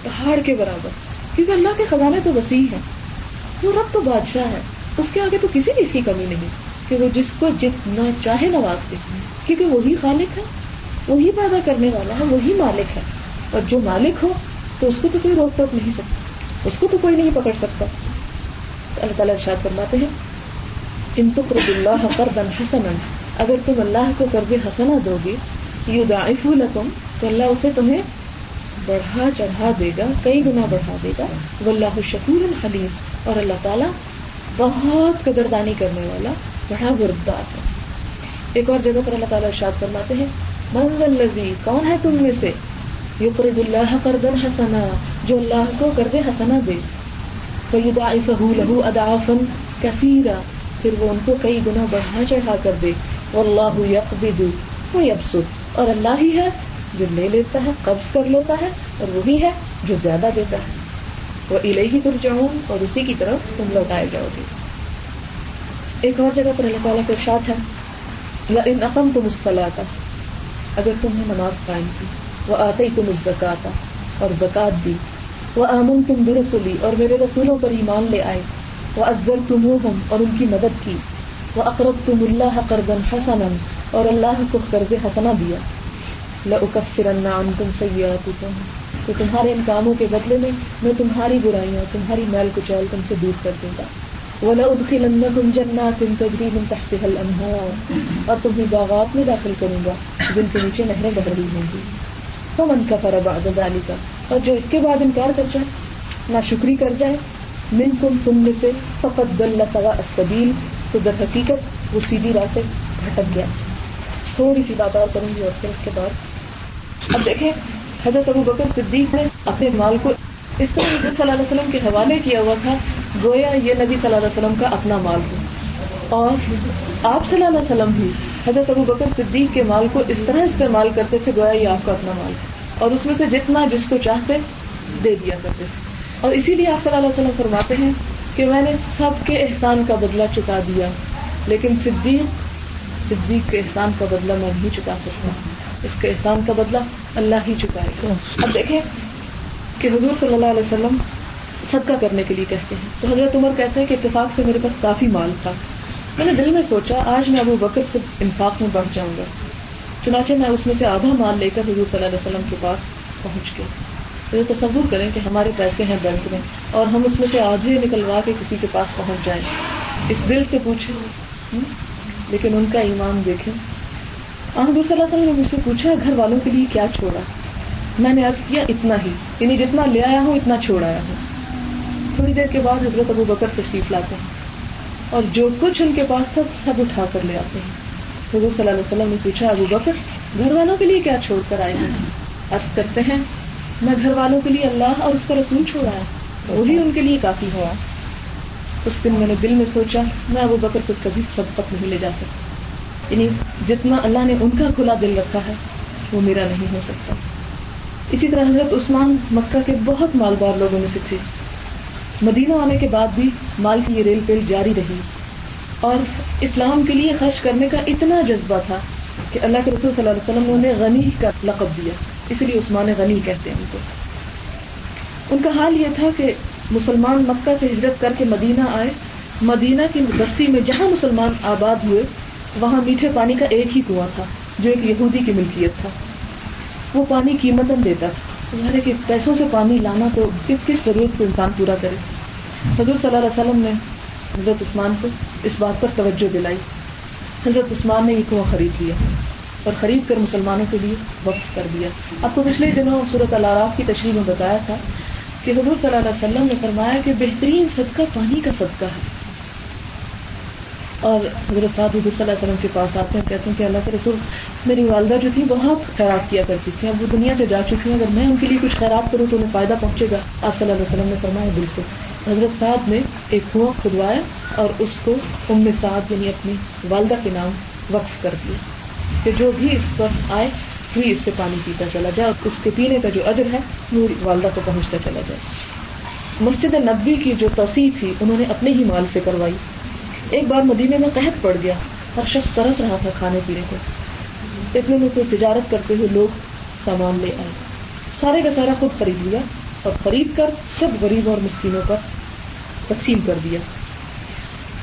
پہاڑ کے برابر، کیونکہ اللہ کے خزانے تو وسیع ہے وہ رب تو بادشاہ ہے، اس کے آگے تو کسی چیز کی کمی نہیں، کہ وہ جس کو جتنا چاہے نواز دے کیونکہ وہی خالق ہے، وہی پیدا کرنے والا ہے، وہی مالک ہے، اور جو مالک ہو، تو اس کو تو کوئی روک ٹوک نہیں سکتا، اس کو تو کوئی نہیں پکڑ سکتا۔ اللہ تعالیٰ ارشاد فرماتے ہیں، ان تقرب اللہ قرضا حسنا اگر تم اللہ کو قرض حسنا دو گے یو دائف لکم تو اللہ اسے تمہیں بڑھا چڑھا دے گا، کئی گنا بڑھا دے گا۔ وہ اللہ شکور الحلیم اور اللہ تعالیٰ بہت قدردانی کرنے والا، بڑا بردار ہے۔ ایک اور جگہ پر اللہ تعالیٰ ارشاد فرماتے ہیں منزل لذی کون ہے تم میں سے؟ یو قرض اللہ قرض حسنا، جو اللہ کو قرض حسنا دے۔ لہو ادافن کثیرا، پھر وہ ان کو کئی گنا بڑھا چڑھا کر دے۔ وہ اللہ یقبض وہ یبسط۔ اور اللہ ہی ہے، جو لے لیتا ہے، قبض کر لیتا ہے، اور وہی ہے جو زیادہ دیتا ہے۔ وہ الہی تر جاؤں اور اسی کی طرف تم لوٹائے جاؤ گے۔ ایک اور جگہ پر اللہ تعالیٰ کو ارشاد ہے۔ ان عقم تم مسلاتا اگر تم نے نماز قائم کی۔ وہ آتے ہی تم الزکاتا اور زکات دی۔ وہ امن تم بھی رسولی اور میرے رسولوں پر ایمان لے آئے۔ وہ ازر تم اور ان کی مدد کی۔ وہ اقرب تم اللہ قرضن حسن اور اللہ کو قرض حسنا دیا۔ تم سیاحت تو تمہارے ان کاموں کے بدلے میں میں تمہاری برائیاں، تمہاری میل کچال تم سے دور کر دوں گا۔ وہ لن تم جنا تم تجری تخت حل اور تمہیں باغات میں داخل کروں گا، جن کے نیچے نہریں بہ رہی ہوں گی۔ تو من کا فرب علی کا اور جو اس کے بعد انکار کر جائے نہ شکری کر جائے من تم تم میں سے فقط دل سوا استبیل تو در حقیقت وہ سیدھی راہ سے بھٹک گیا۔ تھوڑی سی بات اور کروں گی اور پھر اس کے بعد۔ اب دیکھیں، حضرت ابو بکر صدیق نے اپنے مال کو اس طرح نبی صلی اللہ علیہ وسلم کے حوالے کیا ہوا تھا، گویا یہ نبی صلی اللہ علیہ وسلم کا اپنا مال ہو اور آپ صلی اللہ علیہ وسلم بھی حضرت ابو بکر صدیق کے مال کو اس طرح استعمال کرتے تھے، گویا یہ آپ کا اپنا مال اور اس میں سے جتنا جس کو چاہتے، دے دیا کرتے۔ تھے اور اسی لیے آپ صلی اللہ علیہ وسلم فرماتے ہیں کہ میں نے سب کے احسان کا بدلہ چکا دیا، لیکن صدیق صدیق کے احسان کا بدلہ میں نہیں چکا سکتا۔ اس کے احسان کا بدلہ اللہ ہی چکائے اب دیکھیں کہ حضور صلی اللہ علیہ وسلم صدقہ کرنے کے لیے کہتے ہیں۔ تو حضرت عمر کہتے ہیں کہ اتفاق سے میرے پاس کافی مال تھا۔ میں نے دل میں سوچا، آج میں ابو بکر سے انفاق میں بڑھ جاؤں گا۔ چنانچہ میں اس میں سے آدھا مال لے کر حضور صلی اللہ علیہ وسلم کے پاس پہنچ گیا۔ تو تصور کریں کہ ہمارے پیسے ہیں بینک میں اور ہم اس میں سے آدھے نکلوا کے کسی کے پاس پہنچ جائیں۔ اس دل سے پوچھیں۔ لیکن ان کا ایمان دیکھیں۔ حضور صلی اللہ علیہ وسلم نے مجھ سے پوچھا، گھر والوں کے لیے کیا چھوڑا؟ میں نے عرض کیا، اتنا ہی۔ یعنی جتنا لے آیا ہوں، اتنا چھوڑ آیا ہوں۔ تھوڑی دیر کے بعد حضرت ابو بکر تشریف لاتے ہیں۔ اور جو کچھ ان کے پاس تھا، سب اٹھا کر لے آتے ہیں۔ حضور صلی اللہ علیہ وسلم نے پوچھا، ابو بکر، گھر والوں کے لیے کیا چھوڑ کر آئے ہیں؟ عرض کرتے ہیں، میں گھر والوں کے لیے اللہ اور اس کا رسول چھوڑا ہے۔ وہی ان کے لیے کافی ہوا۔ اس دن میں نے دل میں سوچا، میں ابو بکر کو کبھی سب تک نہیں لے جا سکتا۔ یعنی جتنا اللہ نے ان کا کھلا دل رکھا ہے، وہ میرا نہیں ہو سکتا۔ اسی طرح حضرت عثمان مکہ کے بہت مالدار لوگوں میں سے تھے۔ مدینہ آنے کے بعد بھی مال کی یہ ریل پیل جاری رہی۔ اور اسلام کے لیے خرچ کرنے کا اتنا جذبہ تھا کہ اللہ کے رسول صلی اللہ علیہ وسلم نے غنی کا لقب دیا۔ اس لیے عثمان غنی کہتے ہیں ان کو۔ ان کا حال یہ تھا کہ مسلمان مکہ سے ہجرت کر کے مدینہ آئے۔ مدینہ کی بستی میں جہاں مسلمان آباد ہوئے، وہاں میٹھے پانی کا ایک ہی کنواں تھا، جو ایک یہودی کی ملکیت تھا۔ وہ پانی قیمت دیتا تمہارے کہ پیسوں سے پانی لانا تو کس کس ضرورت کو انسان پورا کرے۔ حضرت صلی اللہ علیہ وسلم نے حضرت عثمان کو اس بات پر توجہ دلائی۔ حضرت عثمان نے یہ کنواں خرید لیا اور خرید کر مسلمانوں کے لیے وقت کر دیا۔ آپ کو پچھلے دنوں صورت العراف کی تشریح میں بتایا تھا کہ حضور صلی اللہ علیہ وسلم نے فرمایا کہ بہترین صدقہ پانی کا صدقہ ہے۔ اور حضرت صاحب حضور صلی اللہ علیہ وسلم کے پاس آتے ہیں، کہتے ہیں کہ اللہ کے رسول میری والدہ جو تھی بہت خیرات کیا کرتی تھی۔ اب وہ دنیا سے جا چکی ہیں، اگر میں ان کے لیے کچھ خیرات کروں تو انہیں فائدہ پہنچے گا۔ آپ صلی اللہ علیہ وسلم نے فرمایا، بالکل۔ حضرت صاحب نے ایک کنواں کھدوایا اور اس کو ام صاحب یعنی اپنی والدہ کے نام وقف کر دیا کہ جو بھی اس پر آئے بھی اس سے پانی پیتا چلا جائے اور اس کے پینے کا جو اجر ہے وہ والدہ کو پہنچتا چلا جائے۔ مسجد نبی کی جو توسیع تھی، انہوں نے اپنے ہی مال سے کروائی۔ ایک بار مدینے میں قحط پڑ گیا ہر شخص ترس رہا تھا کھانے پینے کو۔ اتنے میں کوئی تجارت کرتے ہوئے لوگ سامان لے آئے۔ سارے کا سارا خود خرید لیا اور خرید کر سب غریب اور مسکینوں پر تقسیم کر دیا۔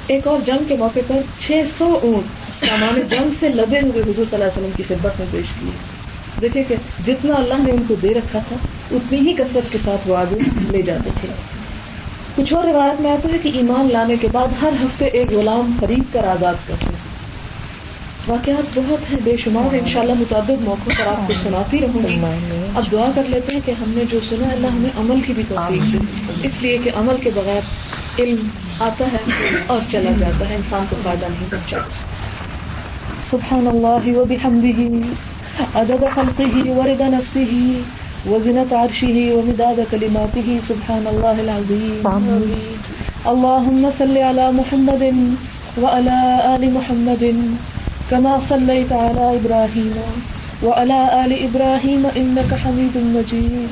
ایک اور جنگ کے موقع پر چھ سو اونٹ سامان جنگ سے لدے ہوئے حضور صلی اللہ علیہ وسلم کی خدمت میں پیش کیے۔ دیکھیں کہ جتنا اللہ نے ان کو دے رکھا تھا اتنی ہی کثرت کے ساتھ وہ آگے لے جاتے تھے۔ کچھ اور روایت میں آتا ہے کہ ایمان لانے کے بعد ہر ہفتے ایک غلام خرید کر آزاد کرتے ہیں۔ واقعات بہت ہیں بے شمار ان شاء اللہ متعدد موقعوں پر آپ کو سناتی رہوں گی۔ اب دعا کر لیتے ہیں کہ ہم نے جو سنا اللہ ہمیں عمل کی بھی توفیق دی اس لیے کہ عمل کے بغیر علم آتا ہے اور چلا جاتا ہے۔ انسان کو فائدہ نہیں پہنچا سبحان اللہ و بحمدہ۔ عدد خلقه ورد نفسه وزنة عرشه ومداد كلماته. سبحان الله العظيم. اللهم صل على محمد وعلى آل محمد كما صليت على إبراهيم وعلى آل إبراهيم إنك حميد مجيد.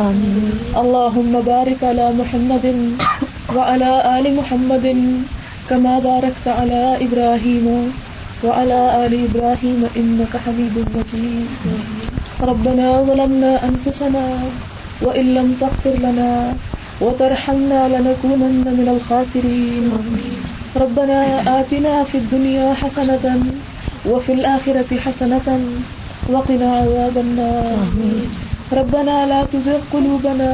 اللهم بارك على محمد وعلى آل محمد كما باركت على إبراهيم وعلى آل إبراهيم إنك حميد مجيد. ربنا ظلمنا أنفسنا وإن لم تغفر لنا وترحمنا لنكونن من الخاسرين. ربنا آتنا في الدنيا حسنة وفي الآخرة حسنة وقنا عذاب النار. ربنا لا تزغ قلوبنا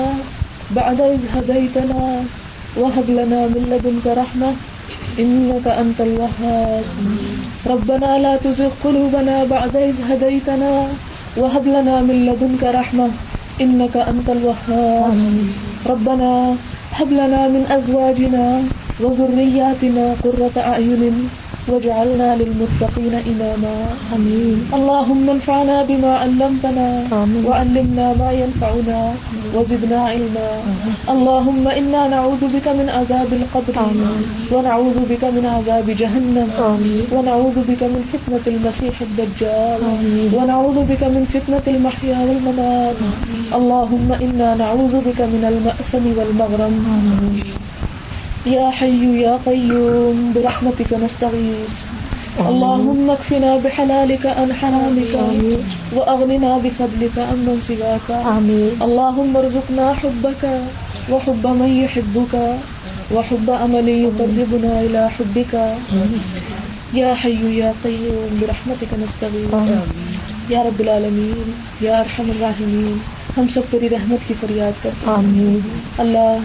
بعد إذ هديتنا وهب لنا من لدنك رحمة إنك أنت الوهاب. ربنا لا تزغ قلوبنا بعد إذ هديتنا وهب لنا من لدنك رحمة. إنك أنت الوهاب. ربنا هب لنا من أزواجنا وذرياتنا قرة أعين. واجعلنا للمتقين إماما آمين اللهم انفعنا بما علمتنا آمين. وعلمنا ما ينفعنا وزدنا علما اللهم إنا نعوذ بك من عذاب القبر آمين. ونعوذ بك من عذاب جهنم آمين. ونعوذ بك من فتنة المسيح الدجال آمين. ونعوذ بك من فتنة المحيا والممات اللهم إنا نعوذ بك من المأسم والمغرم آمين يا حي يا قيوم برحمتك نستغيث. اللهم اكفنا بحلالك عن حرامك وأغننا بفضلك عن من سواك. آمين. اللهم ارزقنا حبك وحب من يحبك وحب عمل يقربنا إلى حبك. يا حي يا قيوم برحمتك نستغيث. یا رب العالمین یا ارحم الراحمین ہم سب تیری رحمت کی فریاد کرتے ہیں. آمین. اللہ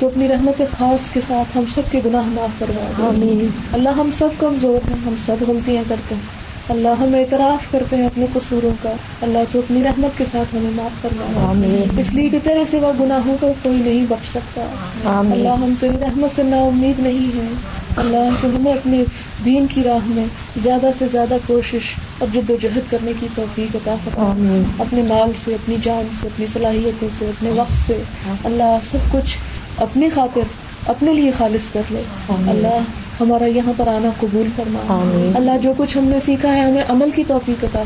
تو اپنی رحمت خاص کے ساتھ ہم سب کے گناہ معاف کروا آمین۔ اللہ ہم سب کمزور ہیں ہم سب غلطیاں کرتے ہیں۔ اللہ ہم اعتراف کرتے ہیں اپنے قصوروں کا۔ اللہ تو اپنی رحمت کے ساتھ ہمیں معاف کروا آمین۔ اس لیے کہ تیرے سوا گناہوں کو کوئی نہیں بخش سکتا۔ آمین۔ اللہ ہم تیری رحمت سے نا امید نہیں ہیں۔ اللہ تو ہمیں اپنے دین کی راہ میں زیادہ سے زیادہ کوشش اور جد و جہد کرنے کی توفیق عطا فرما۔ آمین۔ اپنے مال سے اپنی جان سے اپنی صلاحیتوں سے اپنے وقت سے اللہ سب کچھ اپنی خاطر اپنے لیے خالص کر لے۔ اللہ ہمارا یہاں پر آنا قبول کرنا آمین۔ اللہ جو کچھ ہم نے سیکھا ہے ہمیں عمل کی توفیق عطا۔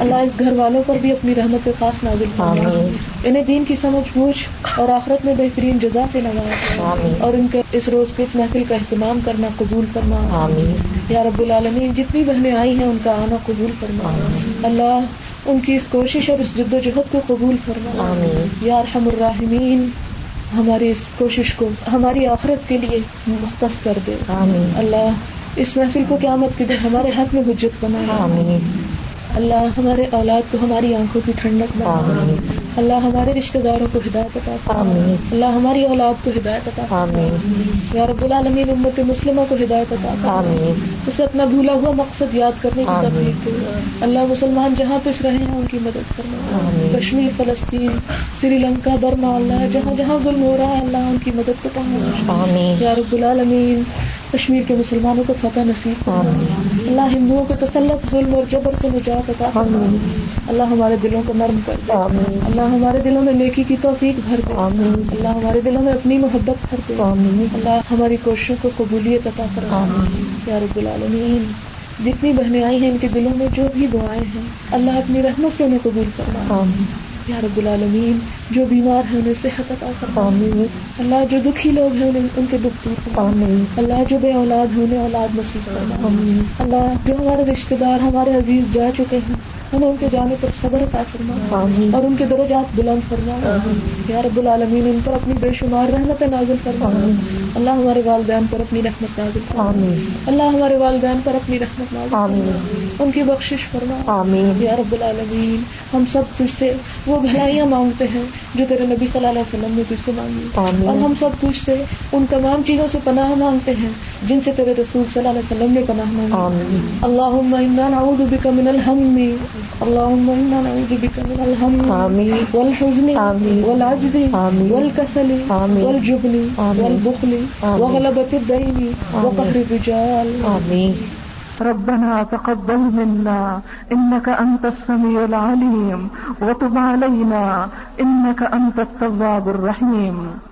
اللہ اس گھر والوں پر بھی اپنی رحمت خاص نازل آمین۔ انہیں دین کی سمجھ بوجھ اور آخرت میں بہترین جزا سے آمین۔ اور ان کے اس روز کے اس محفل کا اہتمام کرنا قبول کرنا آمین یا رب العالمین جتنی بہنیں آئی ہیں ان کا آنا قبول آمین۔ اللہ ان کی اس کوشش اور اس جد و جہد کو قبول آمین یا ارحم الراحمین ہماری اس کوشش کو ہماری آخرت کے لیے مختص کر دے۔ آمین۔ اللہ اس محفل کو قیامت کے دن ہمارے حق میں حجت بنا آمین۔ اللہ ہمارے اولاد کو ہماری آنکھوں کی ٹھنڈک بنا آمین۔ اللہ ہمارے رشتہ داروں کو ہدایت عطا فرما اللہ ہماری اولاد کو ہدایت عطا فرما یا رب العالمین امت مسلمہ کو ہدایت عطا فرما اسے اپنا بھولا ہوا مقصد یاد کرنے کی۔ تفریح دے۔ اللہ مسلمان جہاں پس رہے ہیں ان کی مدد کرنا۔ کشمیر فلسطین سری لنکا برما اللہ جہاں جہاں ظلم ہو رہا ہے اللہ ان کی مدد کو پہنچ آمین۔ یا رب العالمین کشمیر کے مسلمانوں کو فتح نصیب اللہ ہندوؤں کو تسلط ظلم اور جبر سے نجات عطا اللہ ہمارے دلوں کو نرم کر دے۔ آمین۔ اللہ ہمارے دلوں میں نیکی کی توفیق بھر دے۔ آمین۔ اللہ ہمارے دلوں میں اپنی محبت بھر دے۔ آمین۔ اللہ ہماری کوششوں کو قبولیت عطا آمین۔ یا رب العالمین جتنی بہنیں آئی ہیں ان کے دلوں میں جو بھی دعائیں ہیں اللہ اپنی رحمت سے انہیں قبول کرنا آمین۔ یا رب العالمین جو بیمار ہیں انہیں صحت عطا فرما اللہ جو دکھی لوگ ہیں انہیں ان کے دکھ دور فرما اللہ جو بے اولاد ہیں انہیں اولاد نصیب فرما اللہ جو ہمارے رشتہ دار ہمارے عزیز جا چکے ہیں ہمیں ان کے جانے پر صبر عطا فرما اور ان کے درجات بلند فرما یا رب العالمین ان پر اپنی بے شمار رحمت نازل فرما اللہ ہمارے والدین پر اپنی رحمت نازل فرما۔ آمین۔ اللہ ہمارے والدین پر اپنی رحمت نازل فرما۔ آمین۔ ان کی بخشش فرما۔ آمین۔ یا رب العالمین ہم سب تجھ سے وہ بھلائیاں مانگتے ہیں جو تیرے نبی صلی اللہ علیہ وسلم نے تجھ سے مانگی۔ آمین۔ اور ہم سب تجھ سے ان تمام چیزوں سے پناہ مانگتے ہیں جن سے تیرے رسول صلی اللہ علیہ وسلم نے پناہ مانگی۔ آمین۔ انا نعوذ بك من الهم اللهم انا نعوذ بك من الهم آمين. والحزن۔ آمين. والعجز۔ آمين. والكسل آمين. والجبن. والبخل۔ آمين. وغلبة الدين وقهر الرجال. آمین ربنا تقبل منا. إنك أنت السميع العليم. وتب علينا. إنك أنت التواب الرحيم.